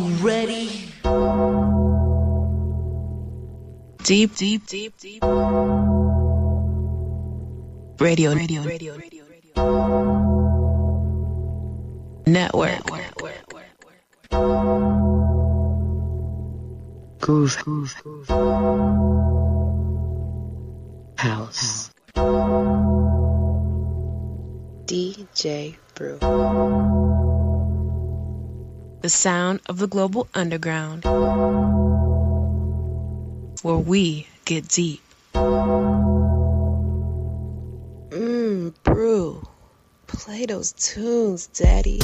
you ready? Deep, deep, deep, deep. Radio, radio, radio, radio, radio. Network. Network. Groove, groove, groove. House. DJ Brew. The sound of the global underground. Where we get deep. Mmm, Brew. Play those tunes, Daddy.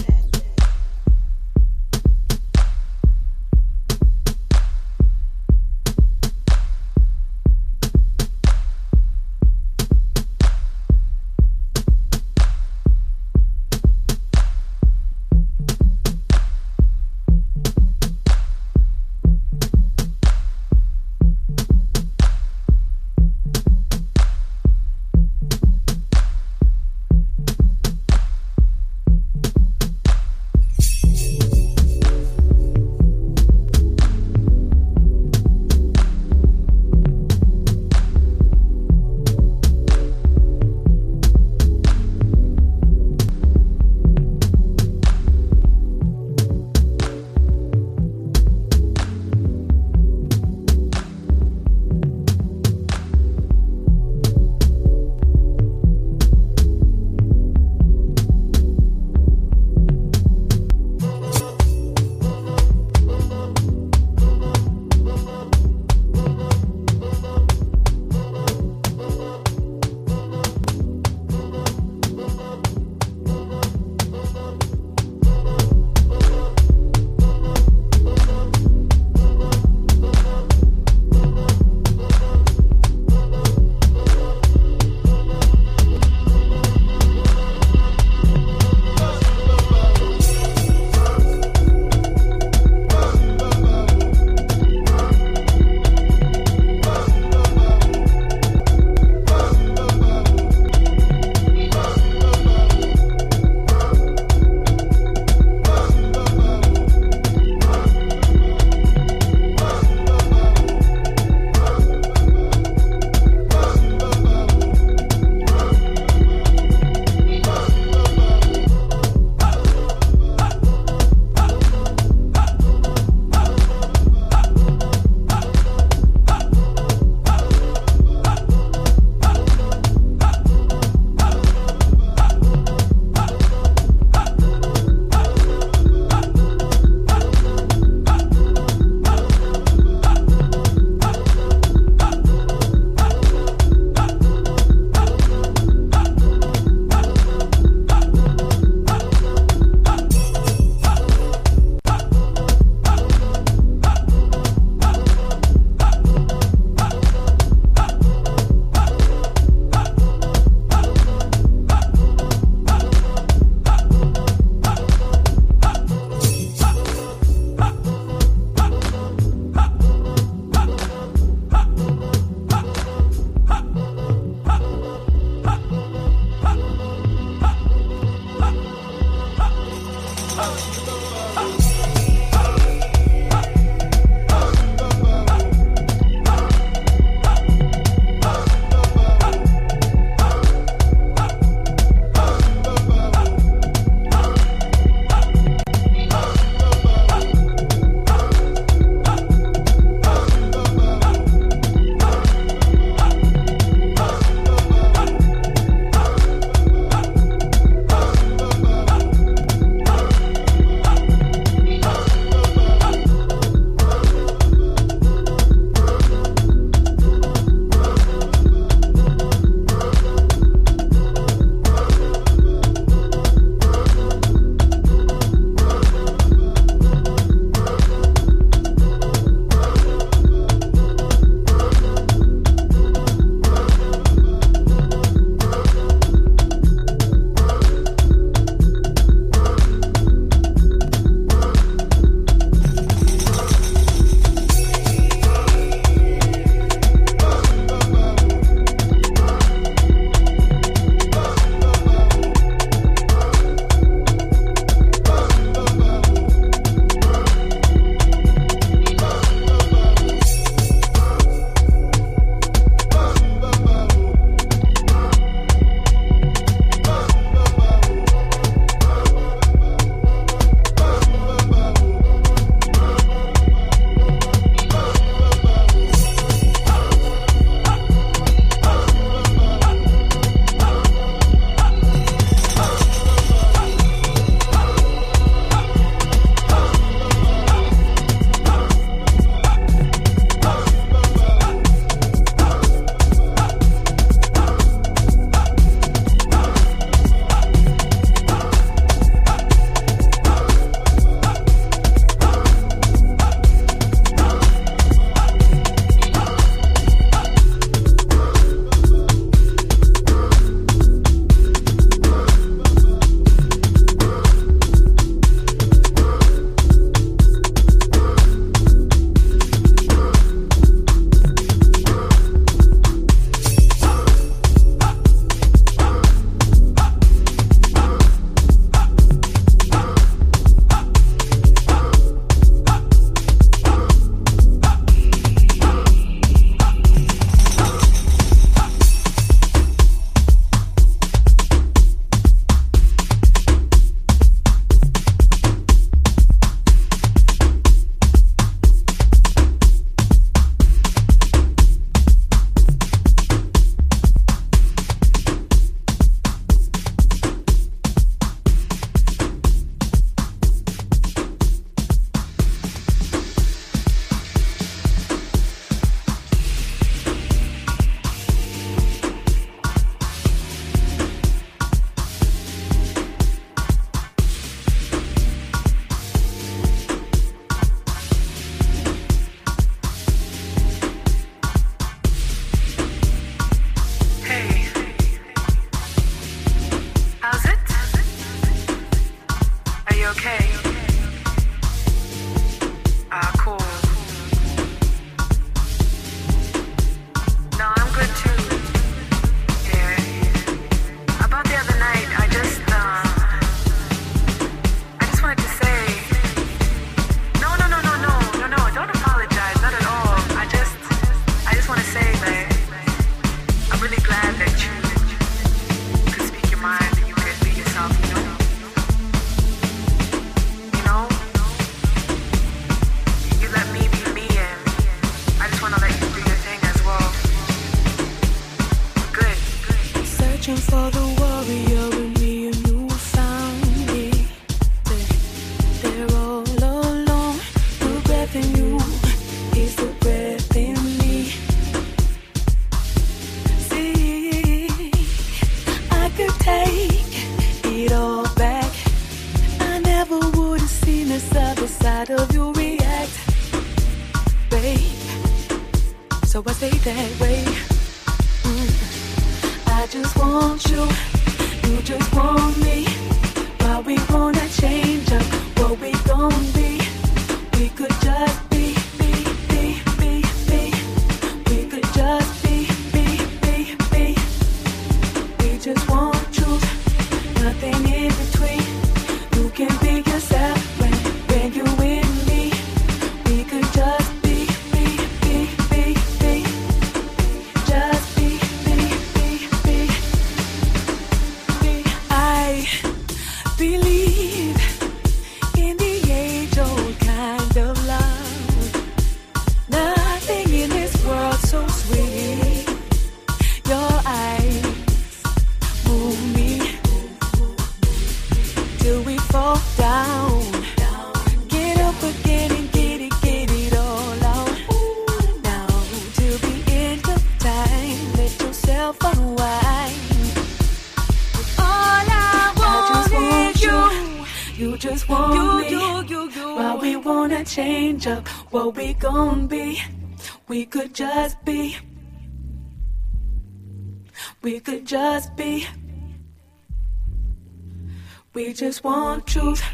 Want truth,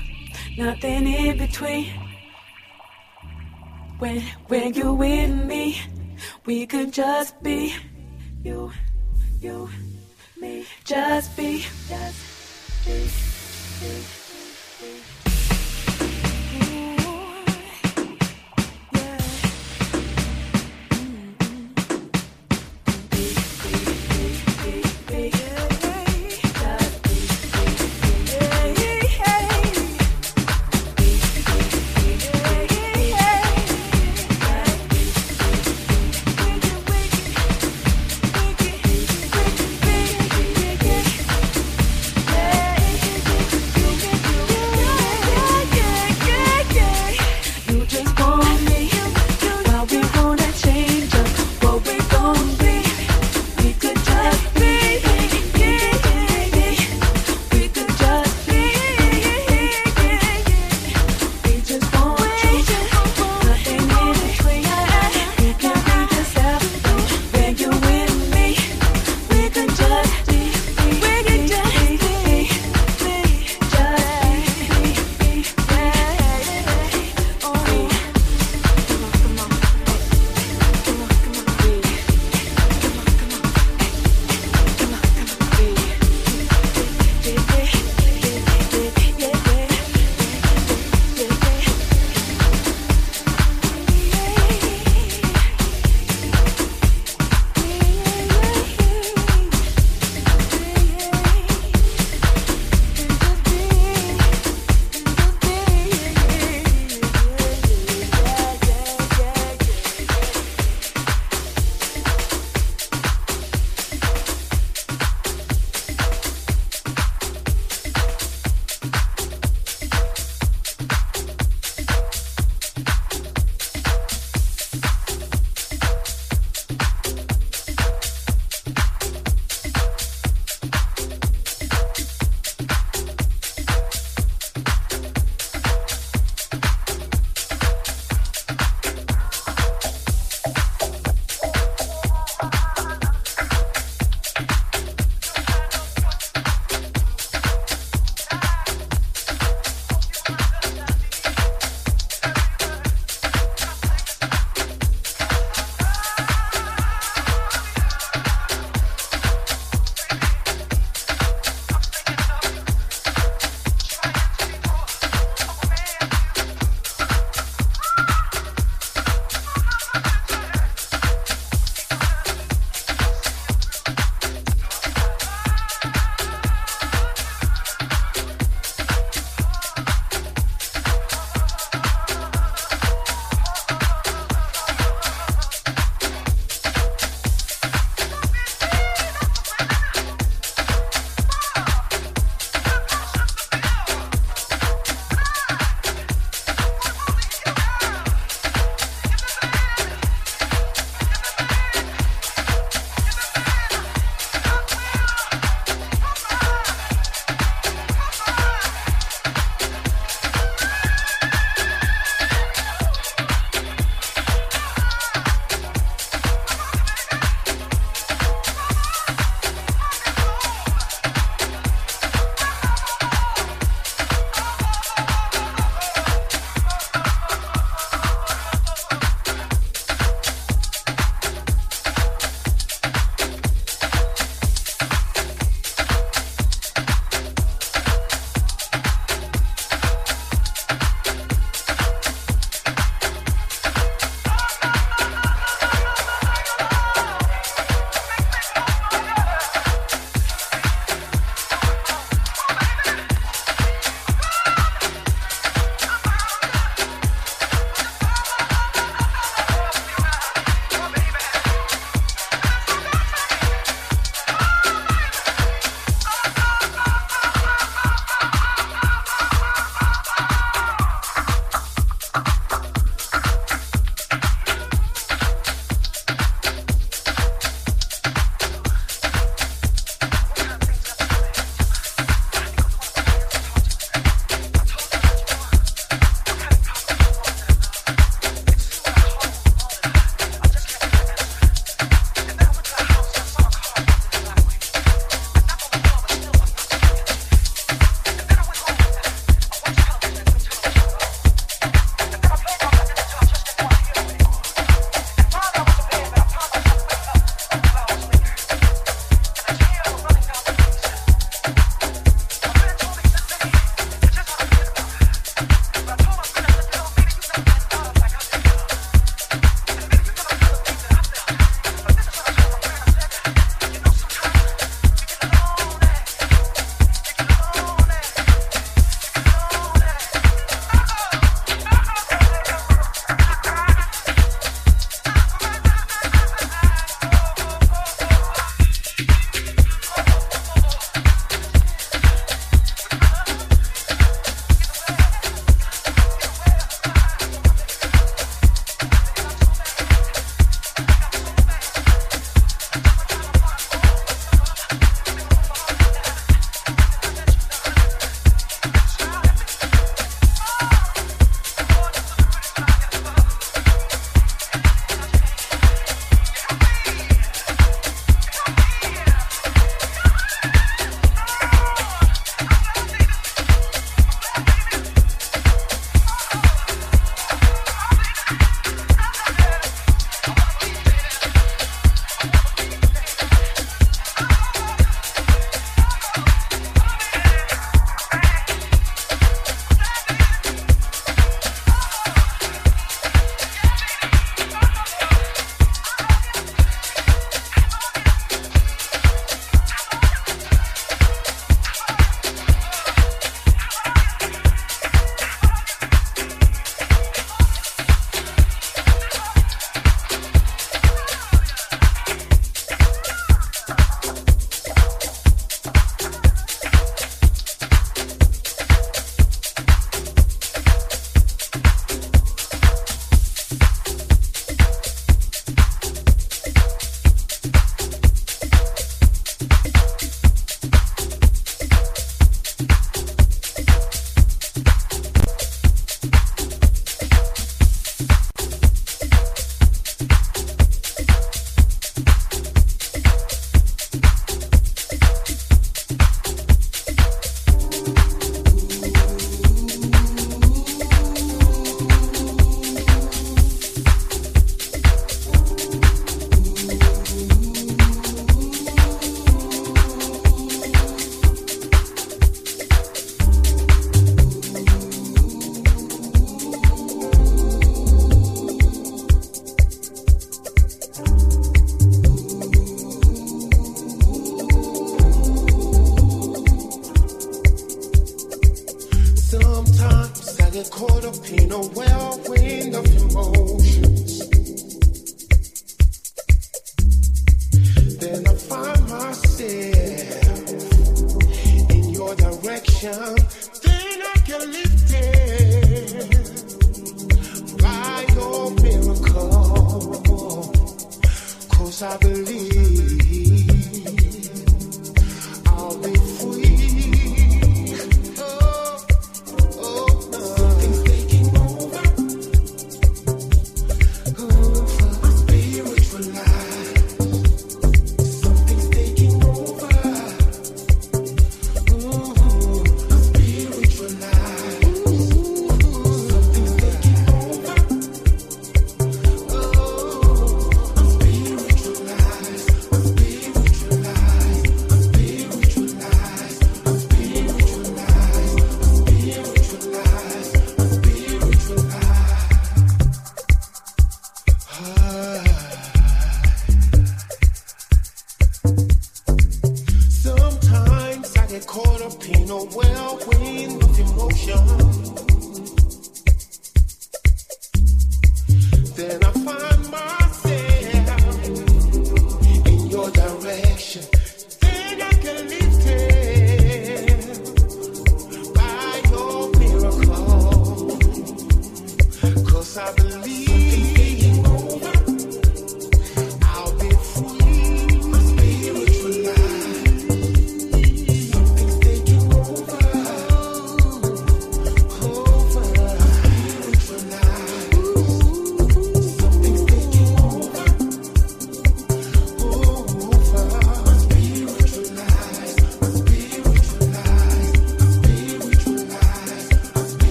nothing in between. When when you with me, we could just be.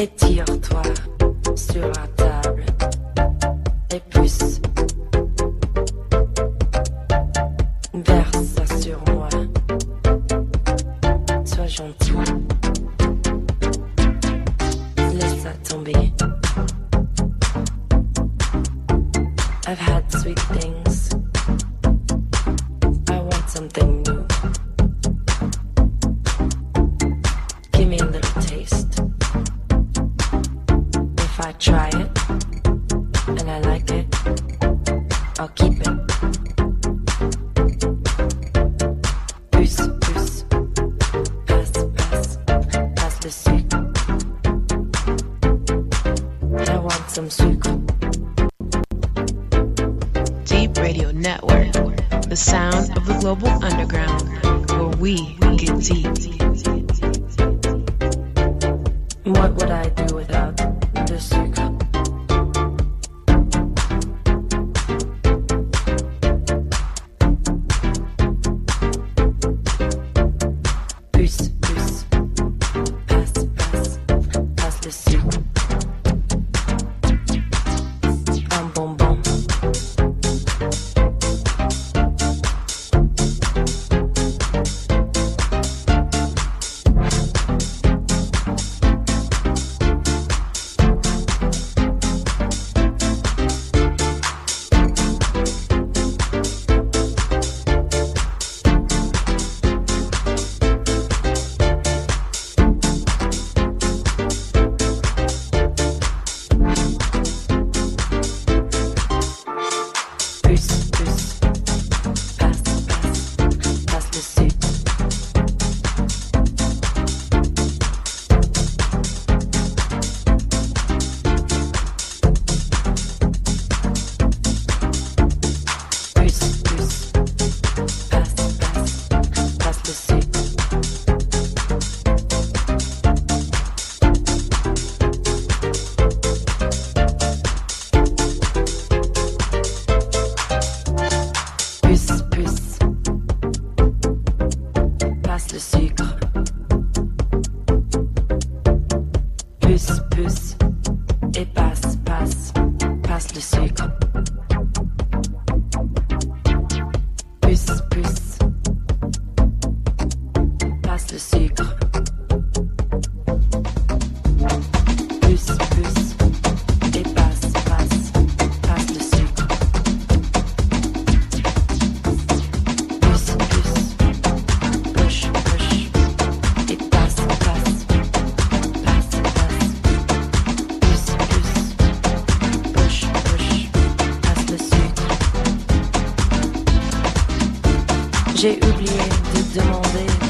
Étire-toi sur la table et puce. essayer de demander.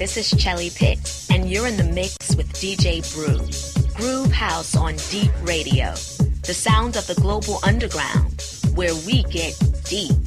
This is Chelly Pitt, and you're in the mix with DJ Brew. GRUV House on Deep Radio, the sound of the global underground, where we get deep.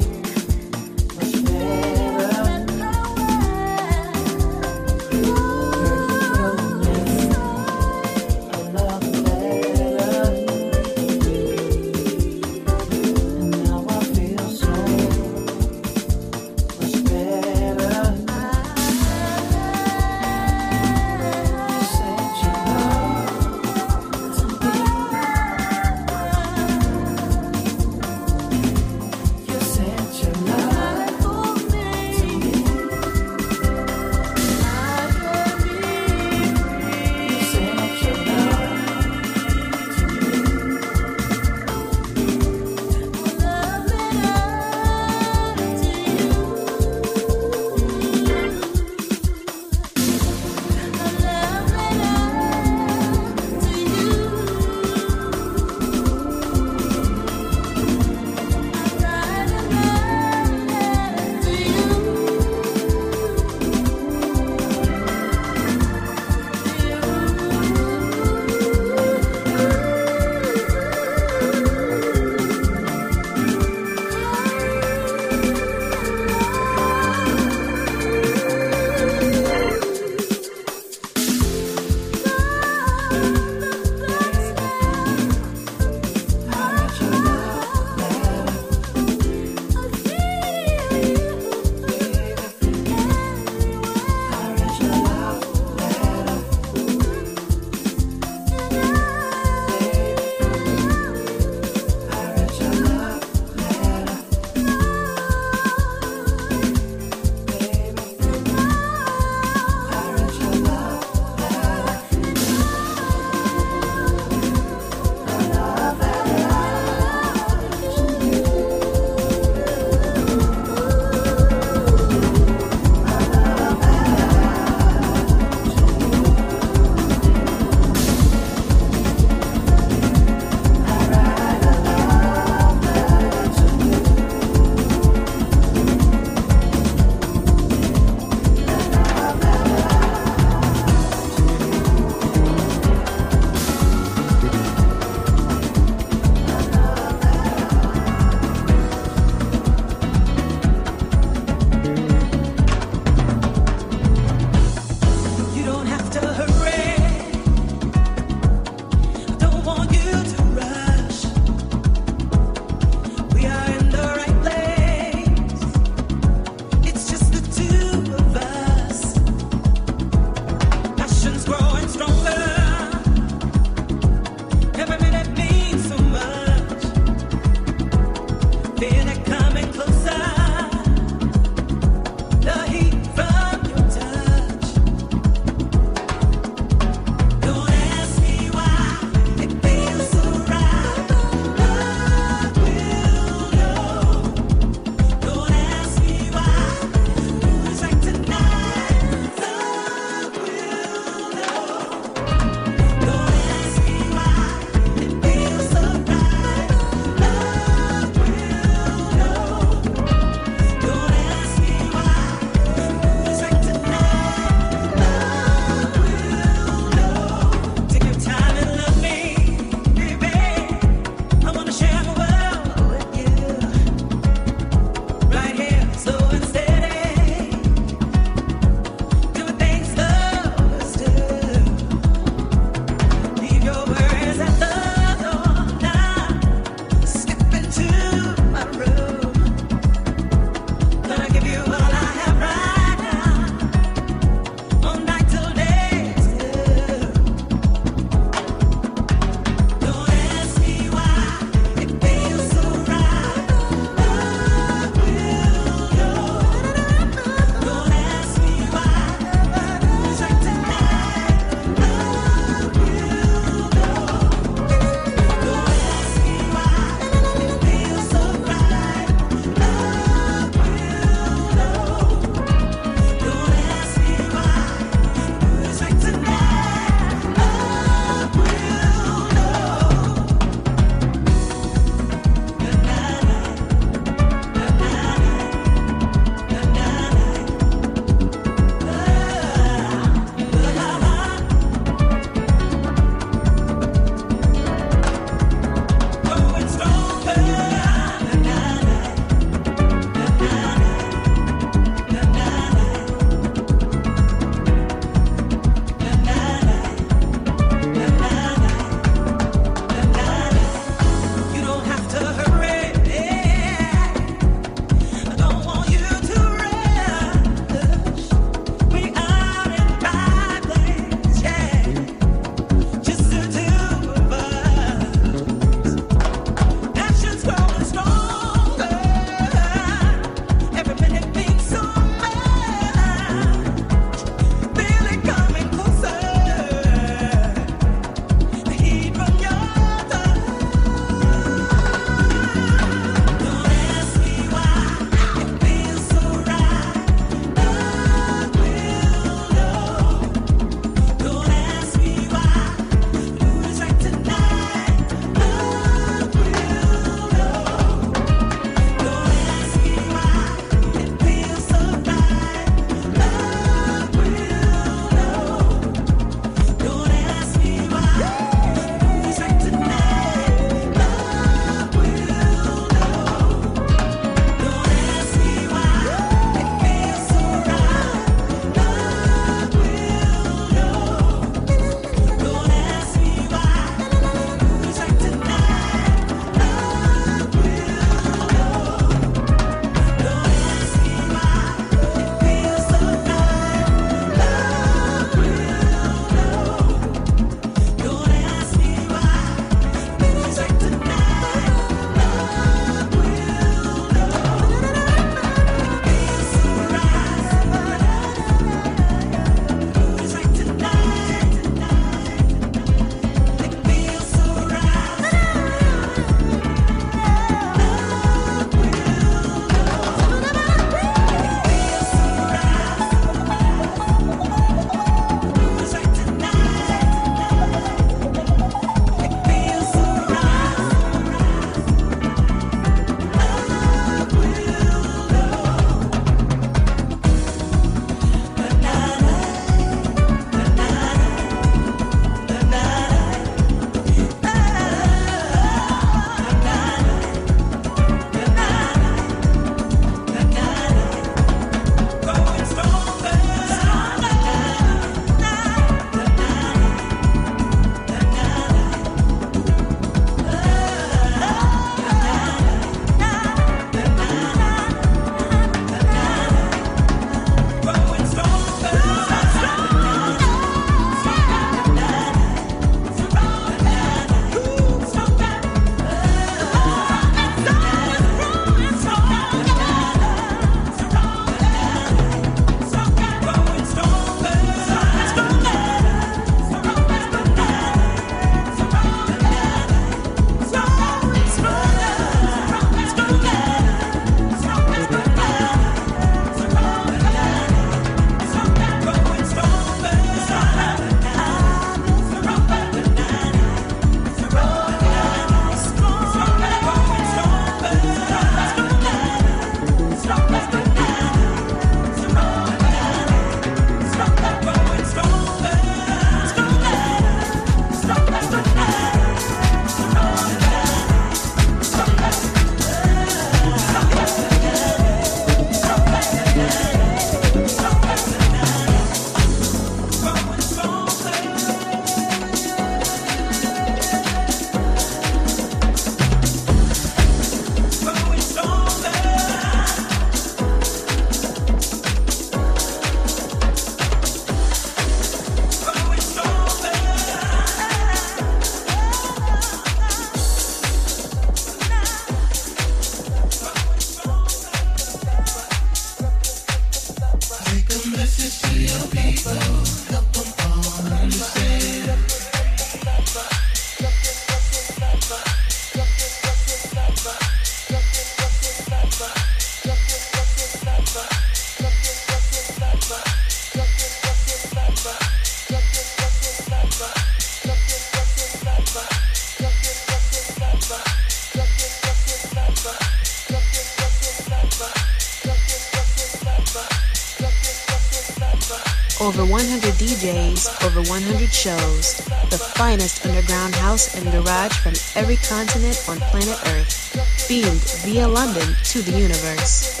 over 100 shows, the finest underground house and garage from every continent on planet Earth, beamed via London to the universe.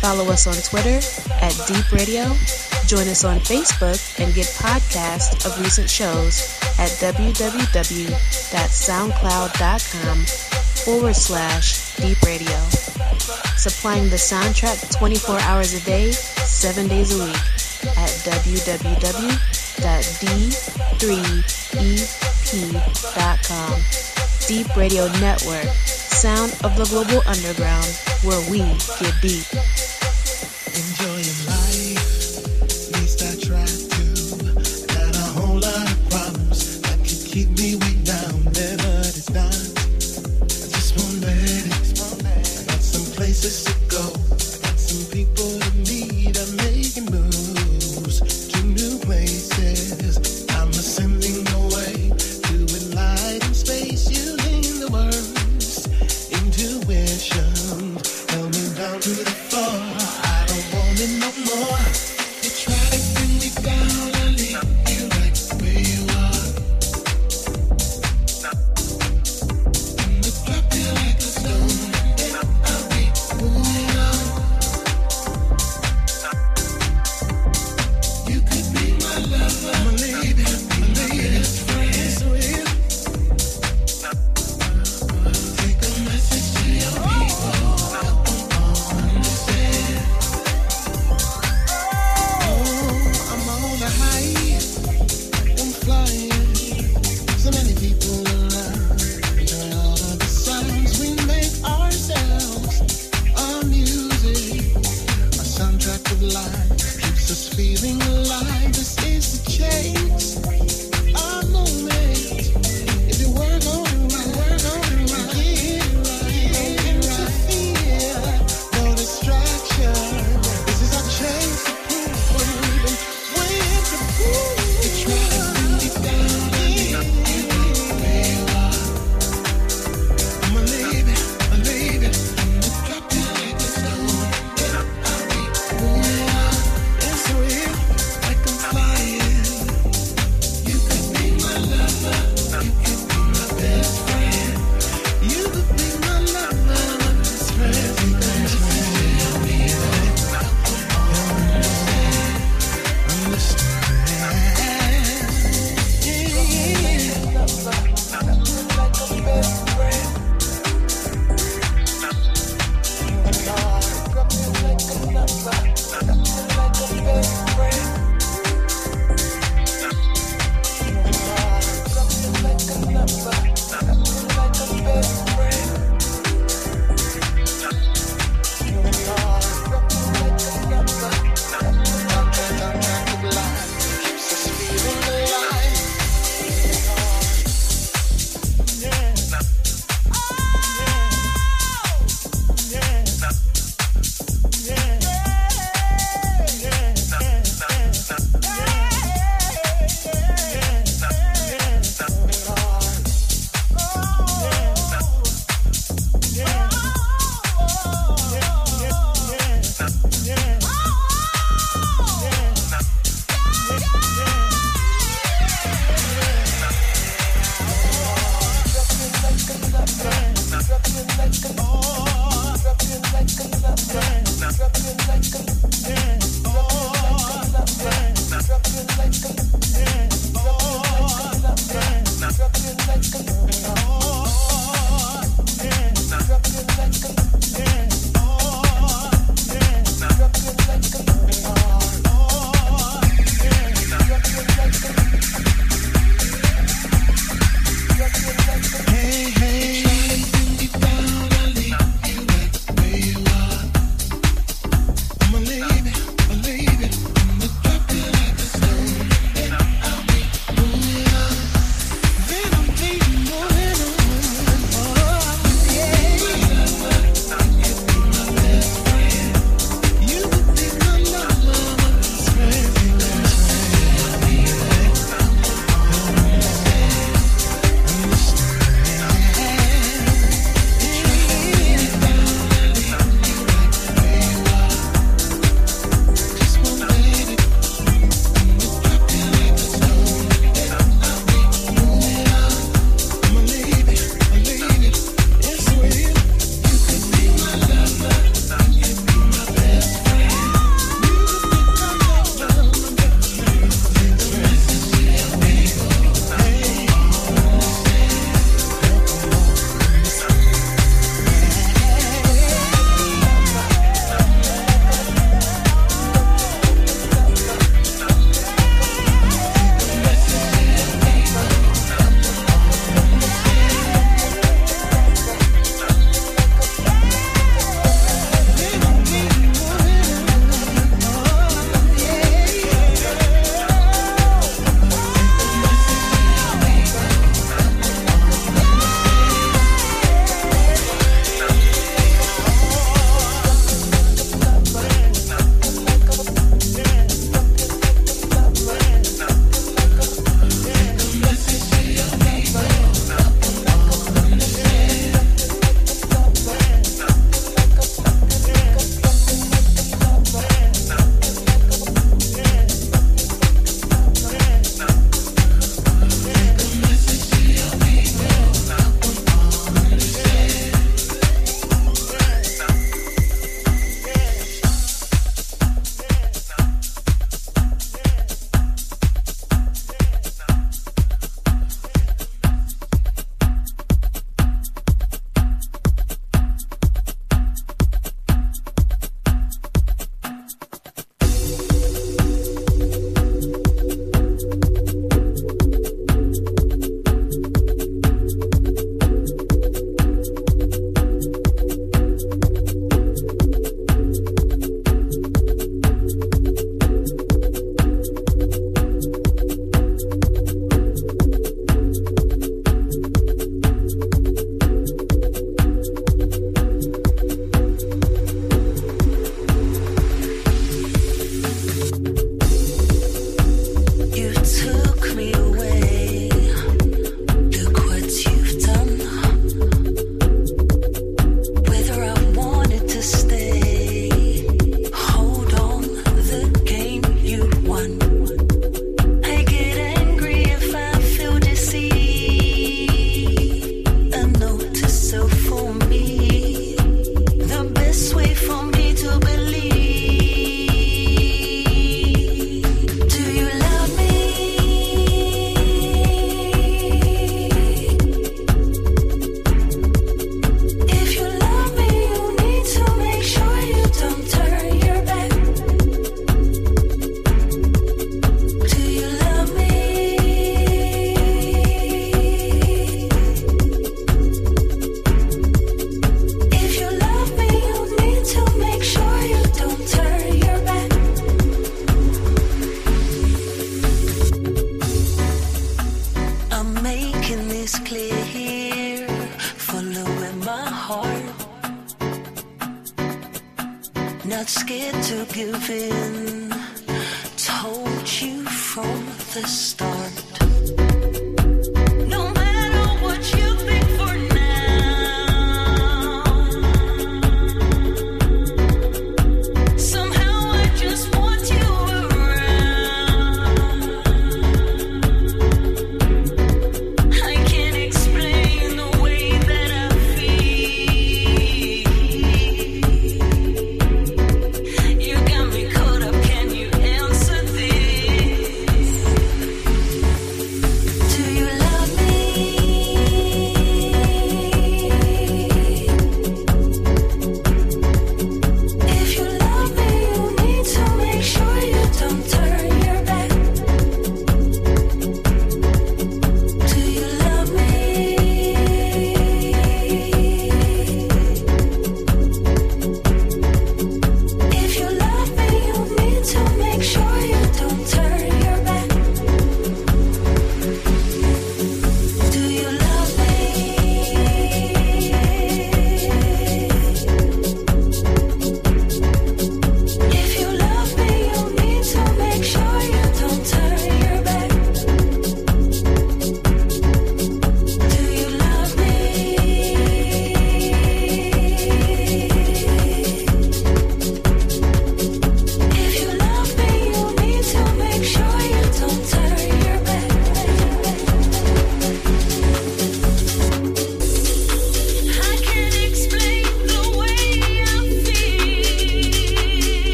Follow us on Twitter at Deep Radio, join us on Facebook, and get podcasts of recent shows at www.soundcloud.com forward slash Deep Radio, supplying the soundtrack 24 hours a day, 7 days a week www.d3ep.com. Deep Radio Network, sound of the global underground, where we get beat. come on.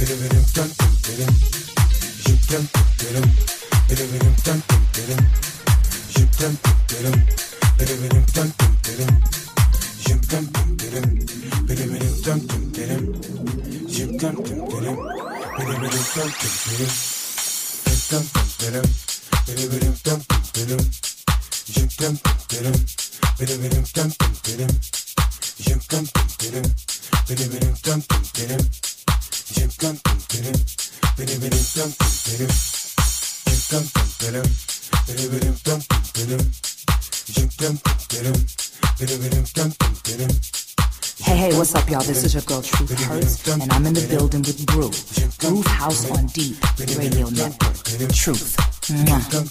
Jim Jim Jim Jim Jim Jim Jim Jim Hey, hey, what's up, y'all? This is your girl, Truth Hurts, and I'm in the building with Brew. GRUV House on Deep Radio Network. Truth. Mwah.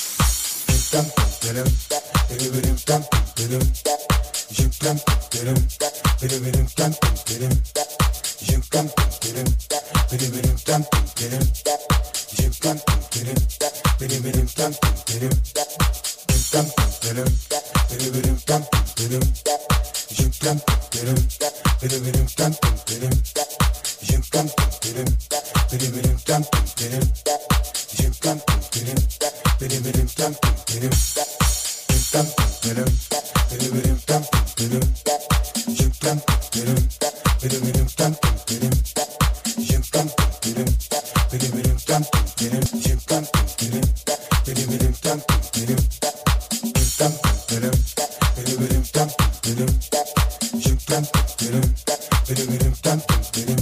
Jim Camp, Dum dum dum dum dum dum dum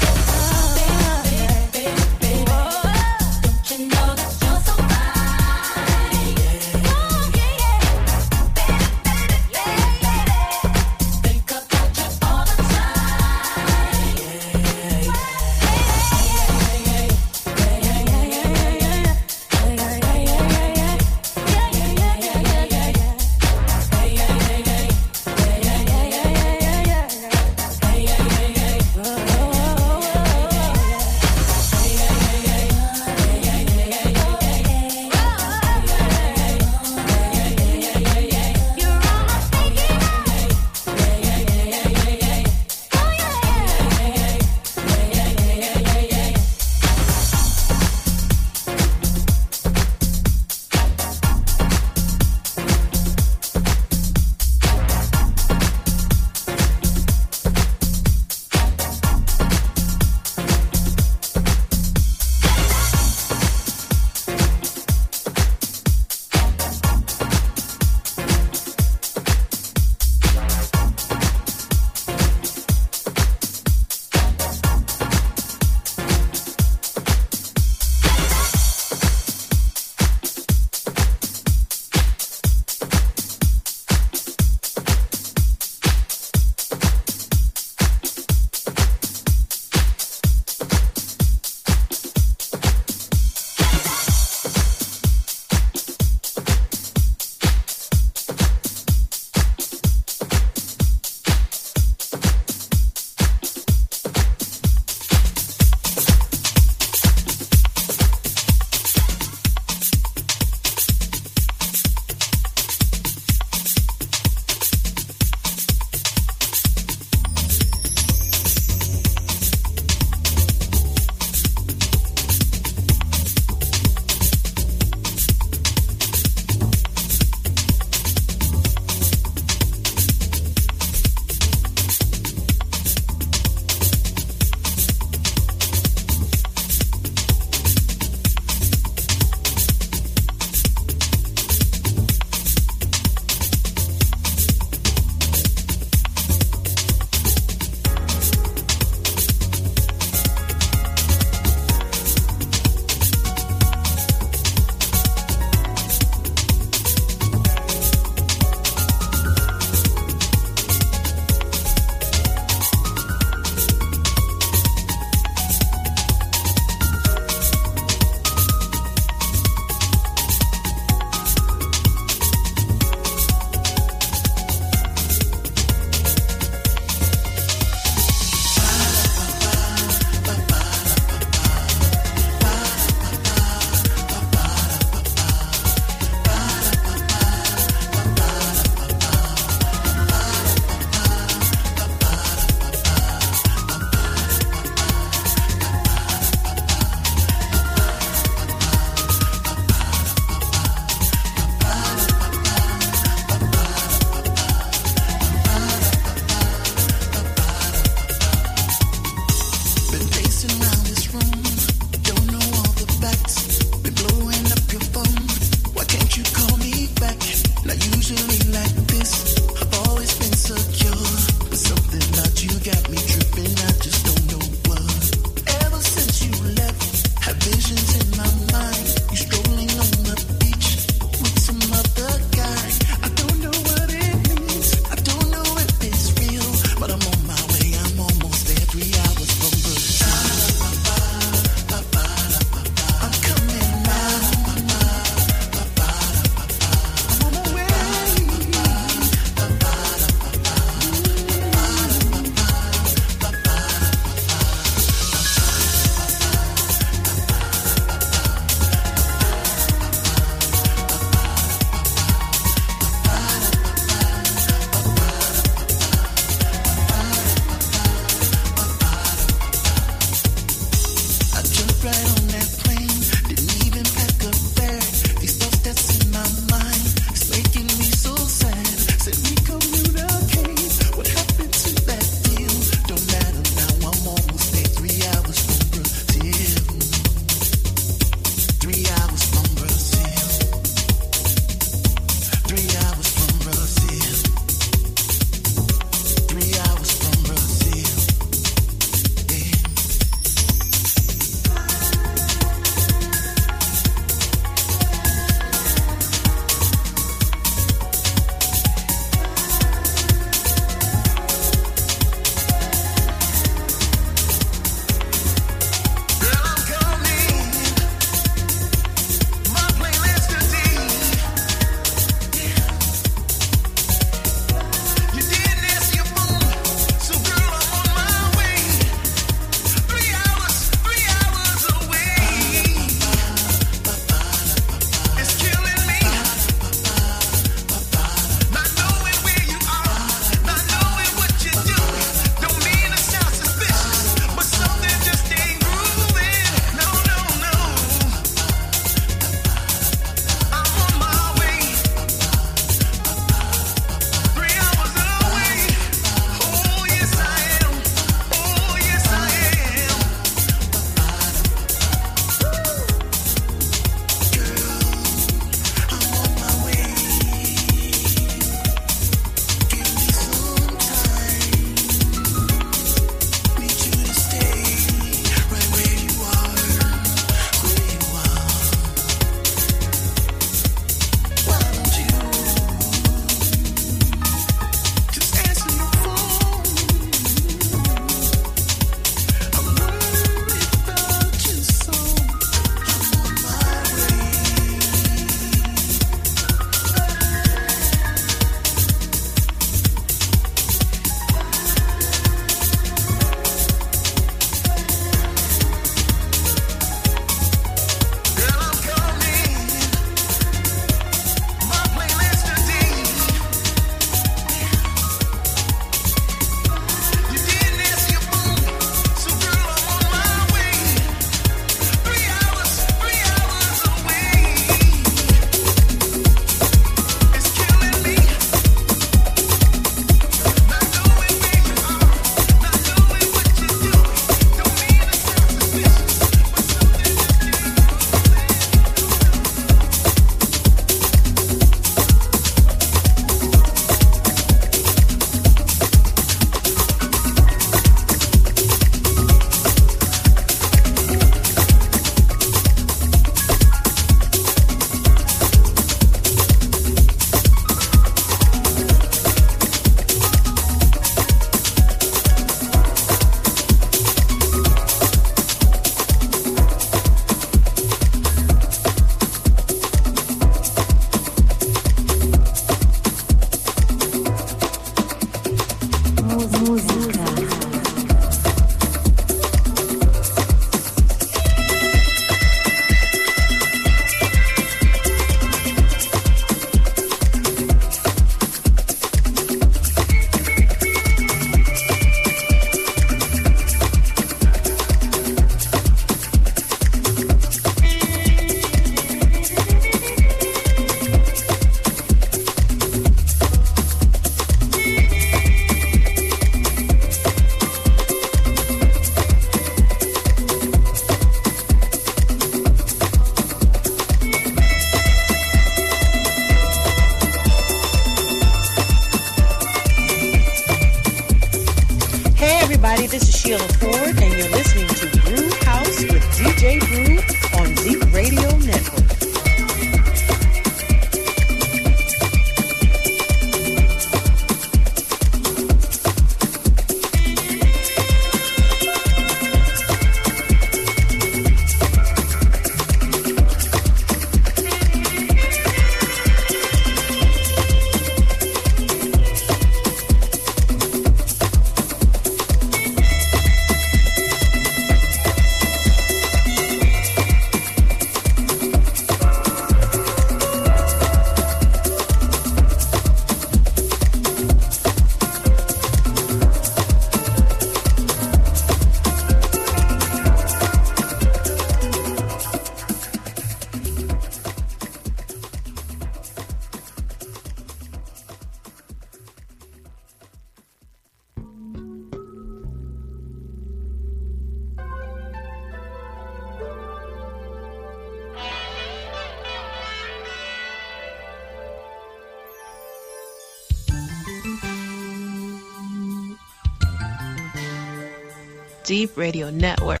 Deep Radio Network,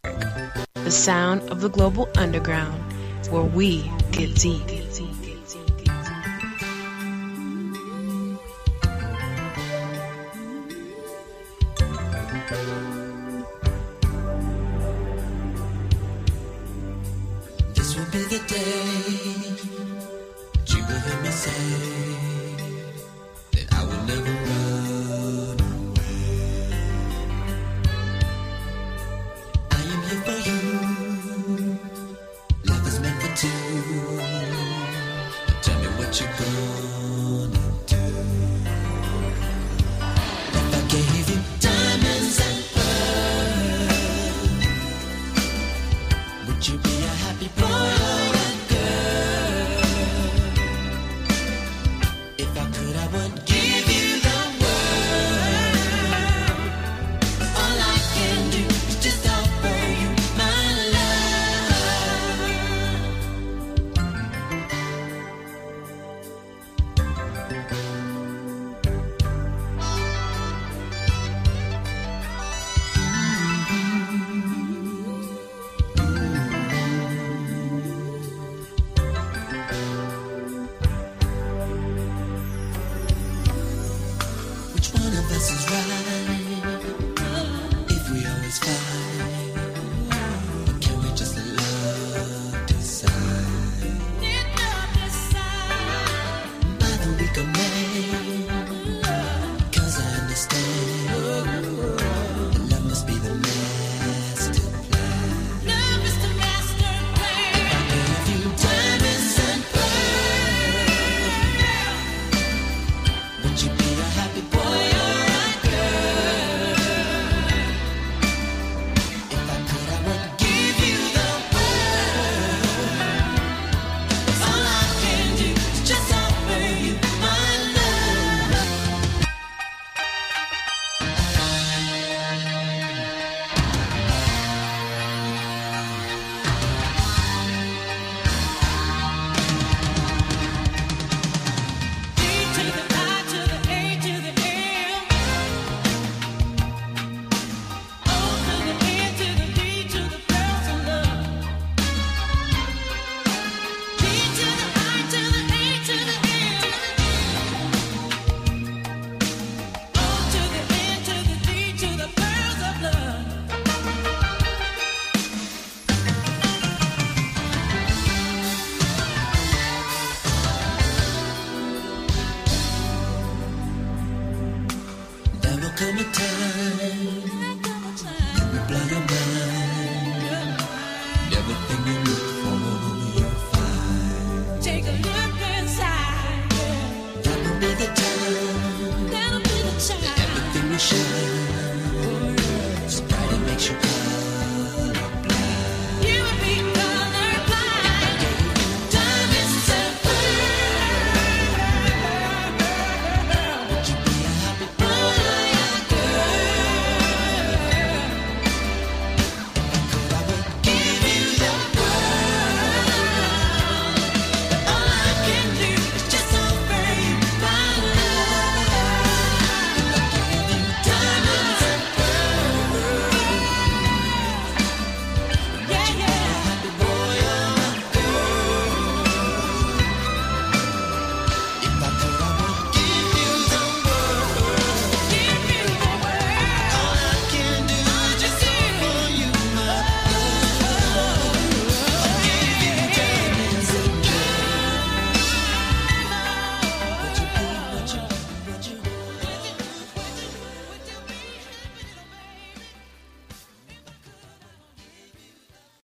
the sound of the global underground, where we get deep.